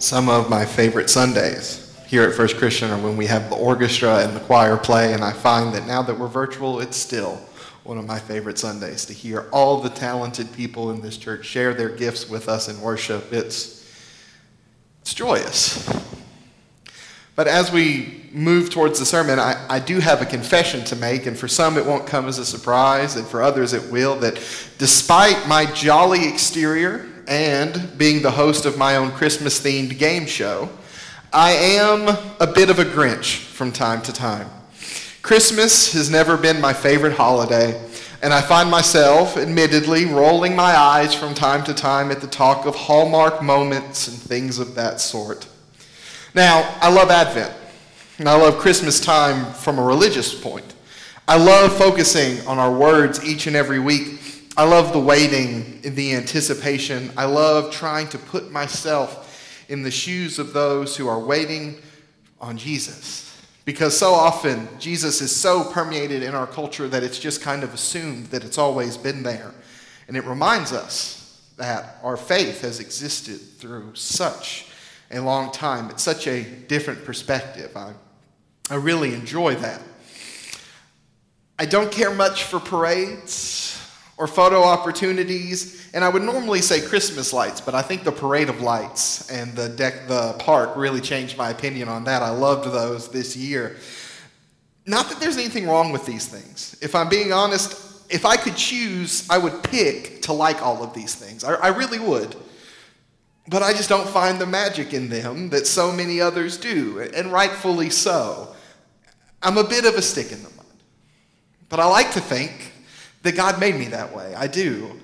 Some of my favorite Sundays here at First Christian are when we have the orchestra and the choir play, and I find that now that we're virtual, it's still one of my favorite Sundays to hear all the talented people in this church share their gifts with us in worship. It's, it's joyous. But as we move towards the sermon, I, I do have a confession to make, and for some it won't come as a surprise, and for others it will, that despite my jolly exterior and being the host of my own Christmas themed game show, I am a bit of a Grinch from time to time. Christmas has never been my favorite holiday, and I find myself, admittedly, rolling my eyes from time to time at the talk of Hallmark moments and things of that sort. Now, I love Advent, and I love Christmas time from a religious point. I love focusing on our words each and every week I love the waiting in the anticipation. I love trying to put myself in the shoes of those who are waiting on Jesus. Because so often, Jesus is so permeated in our culture that it's just kind of assumed that it's always been there. And it reminds us that our faith has existed through such a long time. It's such a different perspective. I, I really enjoy that. I don't care much for parades or photo opportunities. And I would normally say Christmas lights, but I think the parade of lights and the deck, the park really changed my opinion on that. I loved those this year. Not that there's anything wrong with these things. If I'm being honest, if I could choose, I would pick to like all of these things. I, I really would. But I just don't find the magic in them that so many others do, and rightfully so. I'm a bit of a stick in the mud. But I like to think that God made me that way. I do.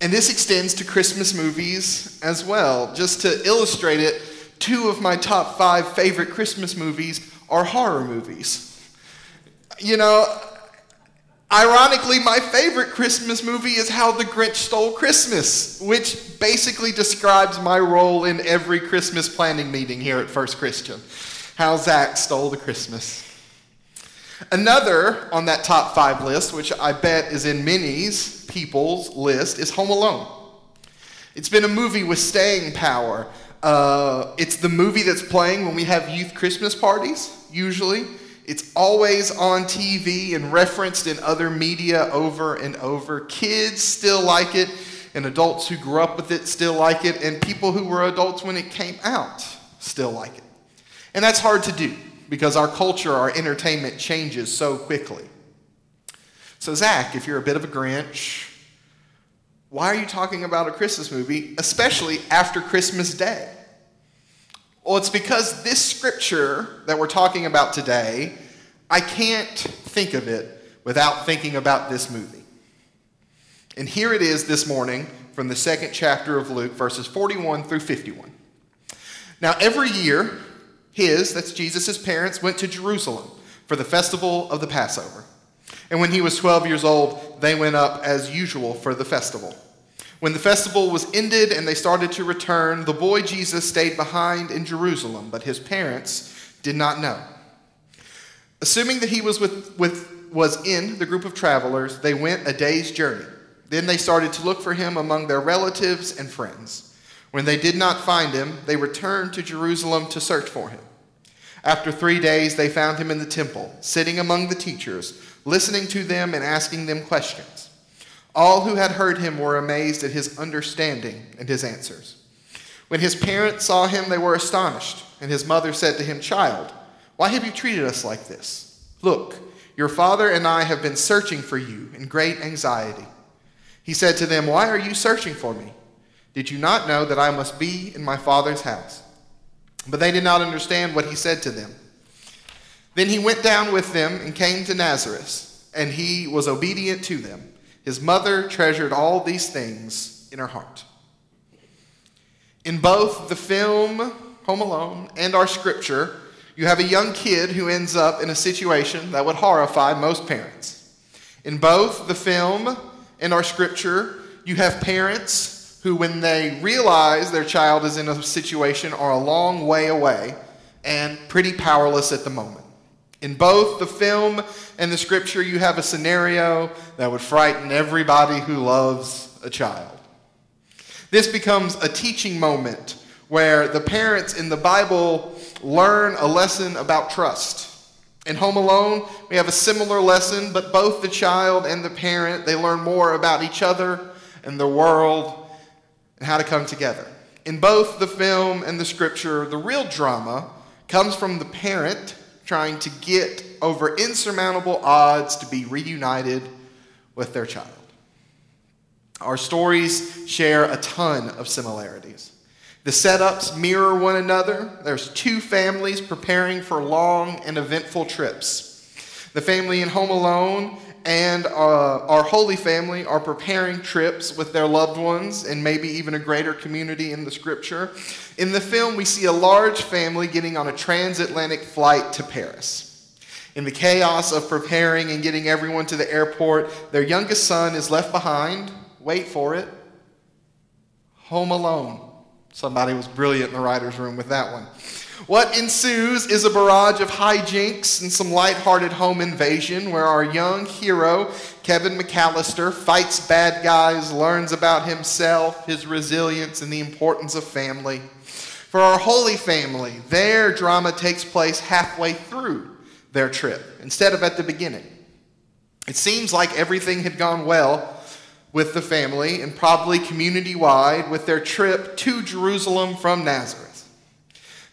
And this extends to Christmas movies as well. Just to illustrate it, two of my top five favorite Christmas movies are horror movies. You know, ironically, my favorite Christmas movie is How the Grinch Stole Christmas, which basically describes my role in every Christmas planning meeting here at First Christian. How Zach stole the Christmas. Another on that top five list, which I bet is in many's people's list, is Home Alone. It's been a movie with staying power. Uh, it's the movie that's playing when we have youth Christmas parties, usually. It's always on TV and referenced in other media over and over. Kids still like it, and adults who grew up with it still like it, and people who were adults when it came out still like it. And that's hard to do because our culture, our entertainment changes so quickly. So, Zach, if you're a bit of a Grinch, why are you talking about a Christmas movie, especially after Christmas Day? Well, it's because this scripture that we're talking about today, I can't think of it without thinking about this movie. And here it is this morning from the second chapter of Luke, verses 41 through 51. Now, every year, his, that's Jesus' parents, went to Jerusalem for the festival of the Passover. And when he was 12 years old, they went up as usual for the festival. When the festival was ended and they started to return, the boy Jesus stayed behind in Jerusalem, but his parents did not know. Assuming that he was, with, with, was in the group of travelers, they went a day's journey. Then they started to look for him among their relatives and friends. When they did not find him, they returned to Jerusalem to search for him. After three days, they found him in the temple, sitting among the teachers, listening to them and asking them questions. All who had heard him were amazed at his understanding and his answers. When his parents saw him, they were astonished, and his mother said to him, Child, why have you treated us like this? Look, your father and I have been searching for you in great anxiety. He said to them, Why are you searching for me? Did you not know that I must be in my father's house? But they did not understand what he said to them. Then he went down with them and came to Nazareth, and he was obedient to them. His mother treasured all these things in her heart. In both the film Home Alone, and our scripture, you have a young kid who ends up in a situation that would horrify most parents. In both the film and our scripture, you have parents who, when they realize their child is in a situation, are a long way away and pretty powerless at the moment. In both the film and the scripture, you have a scenario that would frighten everybody who loves a child. This becomes a teaching moment where the parents in the Bible learn a lesson about trust. In Home Alone, we have a similar lesson, but both the child and the parent, they learn more about each other and the world and how to come together. In both the film and the scripture, the real drama comes from the parent trying to get over insurmountable odds to be reunited with their child. Our stories share a ton of similarities. The setups mirror one another. There's two families preparing for long and eventful trips. The family in Home Alone and uh, our Holy Family are preparing trips with their loved ones and maybe even a greater community in the scripture. In the film, we see a large family getting on a transatlantic flight to Paris. In the chaos of preparing and getting everyone to the airport, their youngest son is left behind. Wait for it. Home alone. Somebody was brilliant in the writer's room with that one. What ensues is a barrage of hijinks and some light-hearted home invasion where our young hero, Kevin McCallister, fights bad guys, learns about himself, his resilience, and the importance of family. For our Holy Family, their drama takes place halfway through their trip instead of at the beginning. It seems like everything had gone well with the family and probably community wide with their trip to Jerusalem from Nazareth.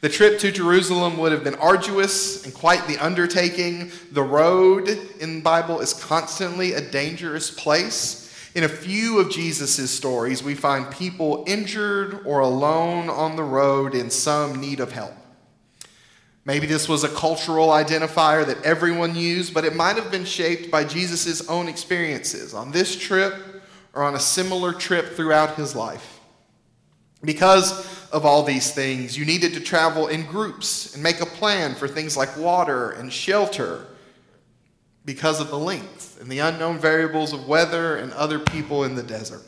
The trip to Jerusalem would have been arduous and quite the undertaking. The road in the Bible is constantly a dangerous place. In a few of Jesus' stories, we find people injured or alone on the road in some need of help. Maybe this was a cultural identifier that everyone used, but it might have been shaped by Jesus' own experiences. On this trip, or on a similar trip throughout his life. Because of all these things, you needed to travel in groups and make a plan for things like water and shelter because of the length and the unknown variables of weather and other people in the desert.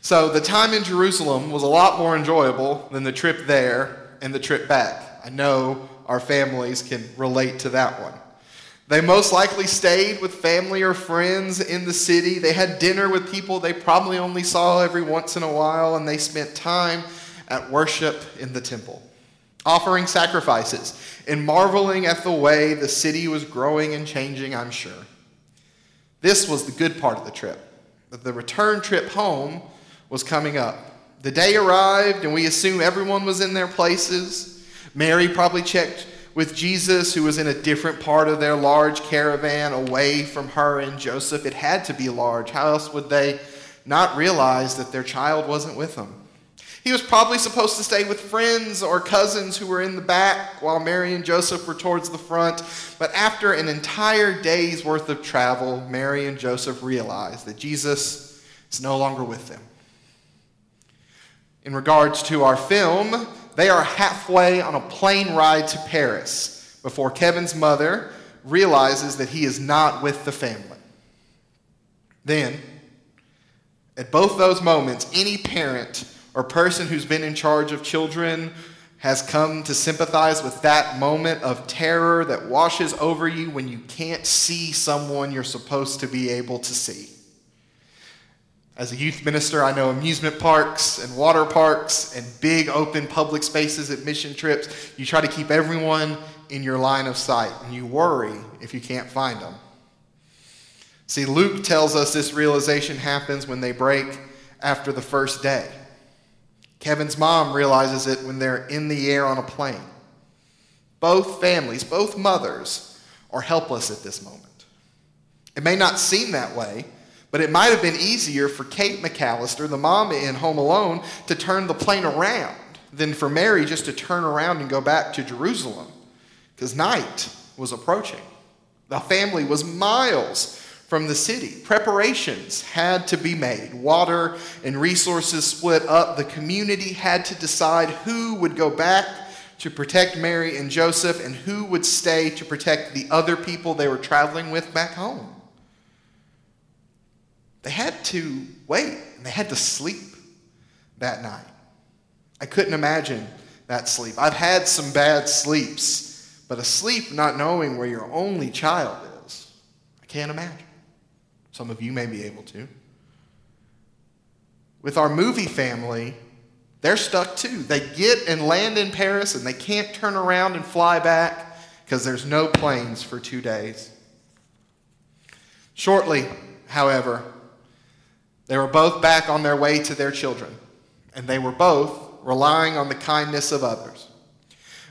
So the time in Jerusalem was a lot more enjoyable than the trip there and the trip back. I know our families can relate to that one. They most likely stayed with family or friends in the city. They had dinner with people they probably only saw every once in a while, and they spent time at worship in the temple, offering sacrifices and marveling at the way the city was growing and changing, I'm sure. This was the good part of the trip. The return trip home was coming up. The day arrived, and we assume everyone was in their places. Mary probably checked with Jesus, who was in a different part of their large caravan away from her and Joseph. It had to be large. How else would they not realize that their child wasn't with them? He was probably supposed to stay with friends or cousins who were in the back while Mary and Joseph were towards the front. But after an entire day's worth of travel, Mary and Joseph realized that Jesus is no longer with them. In regards to our film, they are halfway on a plane ride to Paris before Kevin's mother realizes that he is not with the family. Then, at both those moments, any parent or person who's been in charge of children has come to sympathize with that moment of terror that washes over you when you can't see someone you're supposed to be able to see. As a youth minister, I know amusement parks and water parks and big open public spaces at mission trips. You try to keep everyone in your line of sight, and you worry if you can't find them. See, Luke tells us this realization happens when they break after the first day. Kevin's mom realizes it when they're in the air on a plane. Both families, both mothers, are helpless at this moment. It may not seem that way but it might have been easier for Kate McCallister, the mom in Home Alone, to turn the plane around than for Mary just to turn around and go back to Jerusalem because night was approaching. The family was miles from the city. Preparations had to be made, water and resources split up. The community had to decide who would go back to protect Mary and Joseph and who would stay to protect the other people they were traveling with back home. They had to wait and they had to sleep that night. I couldn't imagine that sleep. I've had some bad sleeps, but a sleep not knowing where your only child is, I can't imagine. Some of you may be able to. With our movie family, they're stuck too. They get and land in Paris and they can't turn around and fly back because there's no planes for two days. Shortly, however, they were both back on their way to their children, and they were both relying on the kindness of others.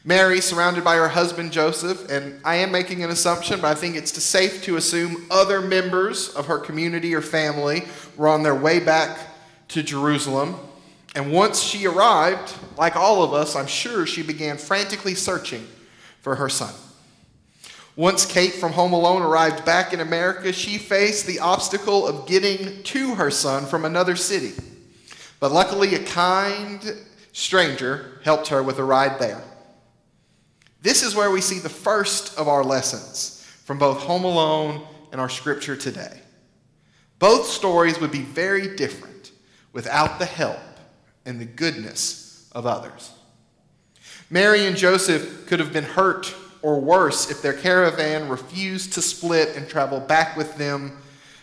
Mary, surrounded by her husband Joseph, and I am making an assumption, but I think it's safe to assume other members of her community or family were on their way back to Jerusalem. And once she arrived, like all of us, I'm sure she began frantically searching for her son. Once Kate from Home Alone arrived back in America, she faced the obstacle of getting to her son from another city. But luckily, a kind stranger helped her with a ride there. This is where we see the first of our lessons from both Home Alone and our scripture today. Both stories would be very different without the help and the goodness of others. Mary and Joseph could have been hurt or worse if their caravan refused to split and travel back with them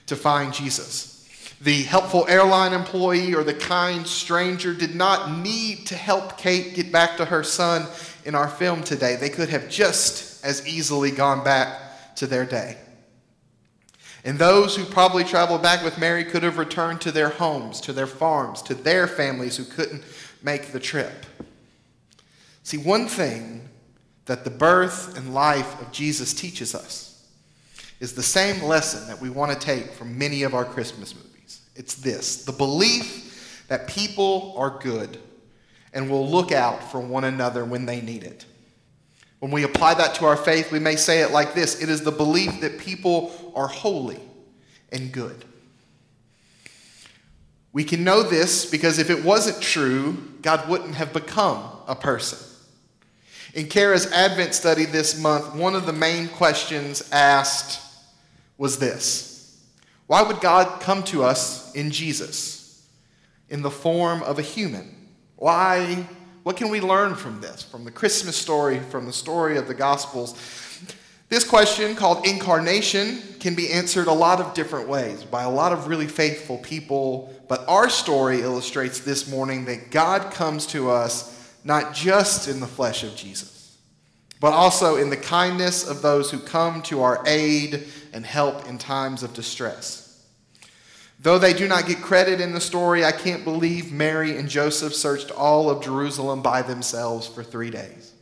to find Jesus. The helpful airline employee or the kind stranger did not need to help Kate get back to her son in our film today. They could have just as easily gone back to their day. And those who probably traveled back with Mary could have returned to their homes, to their farms, to their families who couldn't make the trip. See, one thing that the birth and life of Jesus teaches us is the same lesson that we want to take from many of our Christmas movies. It's this the belief that people are good and will look out for one another when they need it. When we apply that to our faith, we may say it like this it is the belief that people are holy and good. We can know this because if it wasn't true, God wouldn't have become a person. In Kara's Advent study this month, one of the main questions asked was this Why would God come to us in Jesus in the form of a human? Why? What can we learn from this, from the Christmas story, from the story of the Gospels? This question, called incarnation, can be answered a lot of different ways by a lot of really faithful people. But our story illustrates this morning that God comes to us not just in the flesh of Jesus, but also in the kindness of those who come to our aid and help in times of distress. Though they do not get credit in the story, I can't believe Mary and Joseph searched all of Jerusalem by themselves for three days.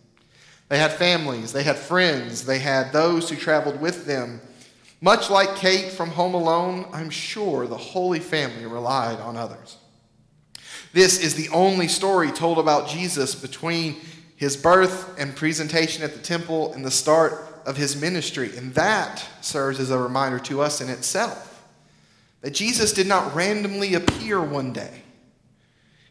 They had families, they had friends, they had those who traveled with them. Much like Kate from Home Alone, I'm sure the Holy Family relied on others. This is the only story told about Jesus between his birth and presentation at the temple and the start of his ministry. And that serves as a reminder to us in itself that Jesus did not randomly appear one day.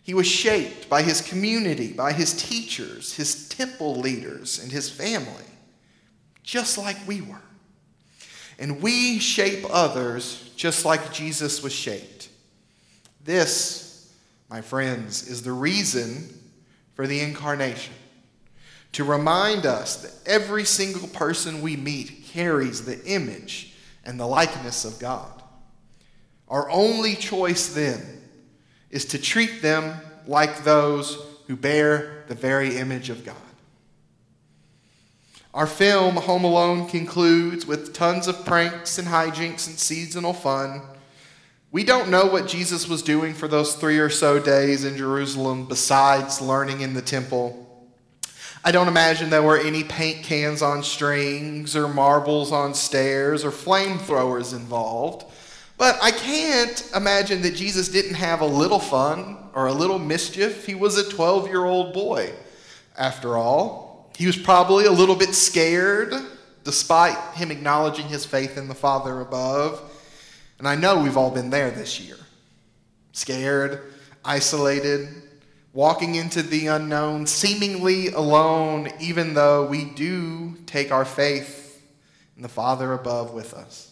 He was shaped by his community, by his teachers, his temple leaders, and his family, just like we were. And we shape others just like Jesus was shaped. This my friends, is the reason for the incarnation. To remind us that every single person we meet carries the image and the likeness of God. Our only choice then is to treat them like those who bear the very image of God. Our film, Home Alone, concludes with tons of pranks and hijinks and seasonal fun we don't know what Jesus was doing for those three or so days in Jerusalem besides learning in the temple. I don't imagine there were any paint cans on strings or marbles on stairs or flamethrowers involved. But I can't imagine that Jesus didn't have a little fun or a little mischief. He was a 12 year old boy, after all. He was probably a little bit scared, despite him acknowledging his faith in the Father above. And I know we've all been there this year scared, isolated, walking into the unknown, seemingly alone, even though we do take our faith in the Father above with us.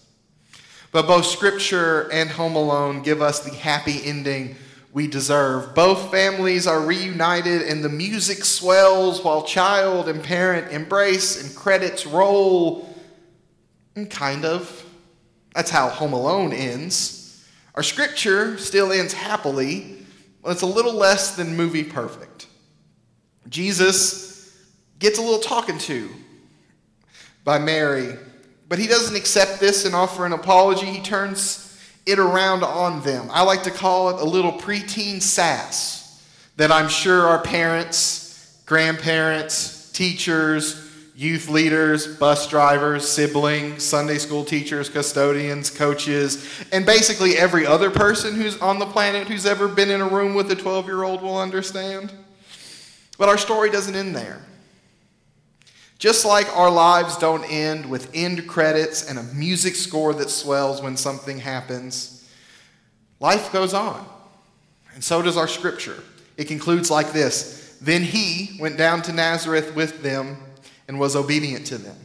But both Scripture and Home Alone give us the happy ending we deserve. Both families are reunited, and the music swells while child and parent embrace, and credits roll. And kind of. That's how Home Alone ends. Our scripture still ends happily, but it's a little less than movie perfect. Jesus gets a little talking to by Mary, but he doesn't accept this and offer an apology. He turns it around on them. I like to call it a little preteen sass that I'm sure our parents, grandparents, teachers, youth leaders, bus drivers, siblings, Sunday school teachers, custodians, coaches, and basically every other person who's on the planet who's ever been in a room with a 12 year old will understand. But our story doesn't end there. Just like our lives don't end with end credits and a music score that swells when something happens, life goes on. And so does our scripture. It concludes like this Then he went down to Nazareth with them and was obedient to them.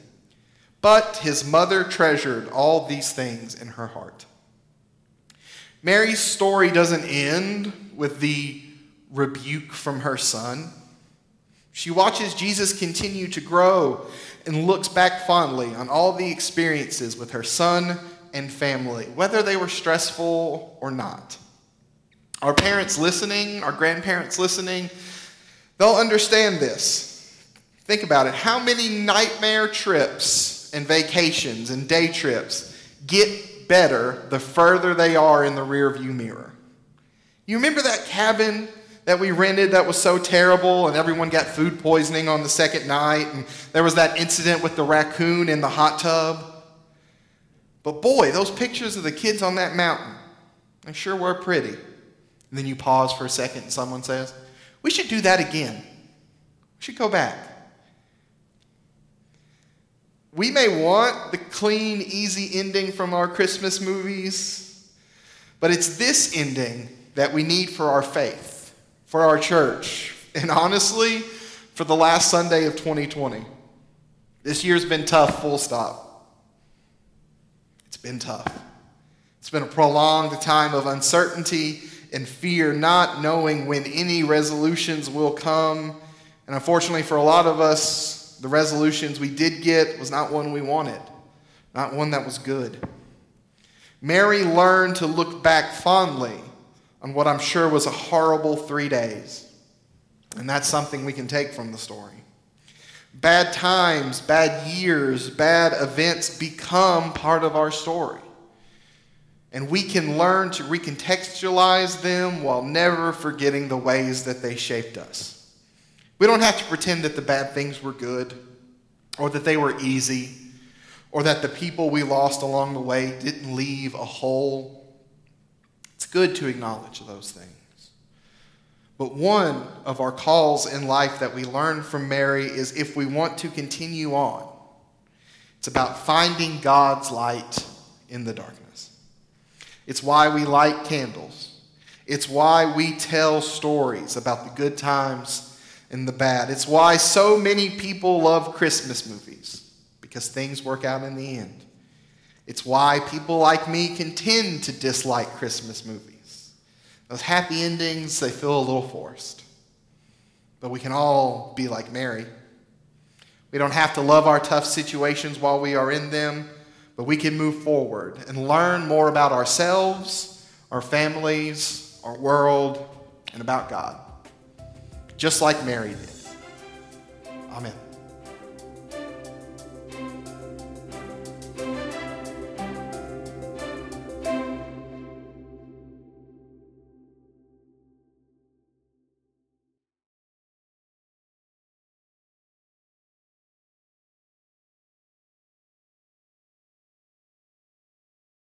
But his mother treasured all these things in her heart. Mary's story doesn't end with the rebuke from her son. She watches Jesus continue to grow and looks back fondly on all the experiences with her son and family, whether they were stressful or not. Our parents listening, our grandparents listening, they'll understand this. Think about it. How many nightmare trips and vacations and day trips get better the further they are in the rearview mirror? You remember that cabin that we rented that was so terrible and everyone got food poisoning on the second night and there was that incident with the raccoon in the hot tub? But boy, those pictures of the kids on that mountain, they sure were pretty. And then you pause for a second and someone says, We should do that again. We should go back. We may want the clean, easy ending from our Christmas movies, but it's this ending that we need for our faith, for our church, and honestly, for the last Sunday of 2020. This year's been tough, full stop. It's been tough. It's been a prolonged time of uncertainty and fear, not knowing when any resolutions will come. And unfortunately, for a lot of us, the resolutions we did get was not one we wanted, not one that was good. Mary learned to look back fondly on what I'm sure was a horrible three days. And that's something we can take from the story. Bad times, bad years, bad events become part of our story. And we can learn to recontextualize them while never forgetting the ways that they shaped us. We don't have to pretend that the bad things were good or that they were easy or that the people we lost along the way didn't leave a hole. It's good to acknowledge those things. But one of our calls in life that we learn from Mary is if we want to continue on, it's about finding God's light in the darkness. It's why we light candles. It's why we tell stories about the good times and the bad. It's why so many people love Christmas movies, because things work out in the end. It's why people like me can tend to dislike Christmas movies. Those happy endings, they feel a little forced. But we can all be like Mary. We don't have to love our tough situations while we are in them, but we can move forward and learn more about ourselves, our families, our world, and about God just like Mary did. Amen.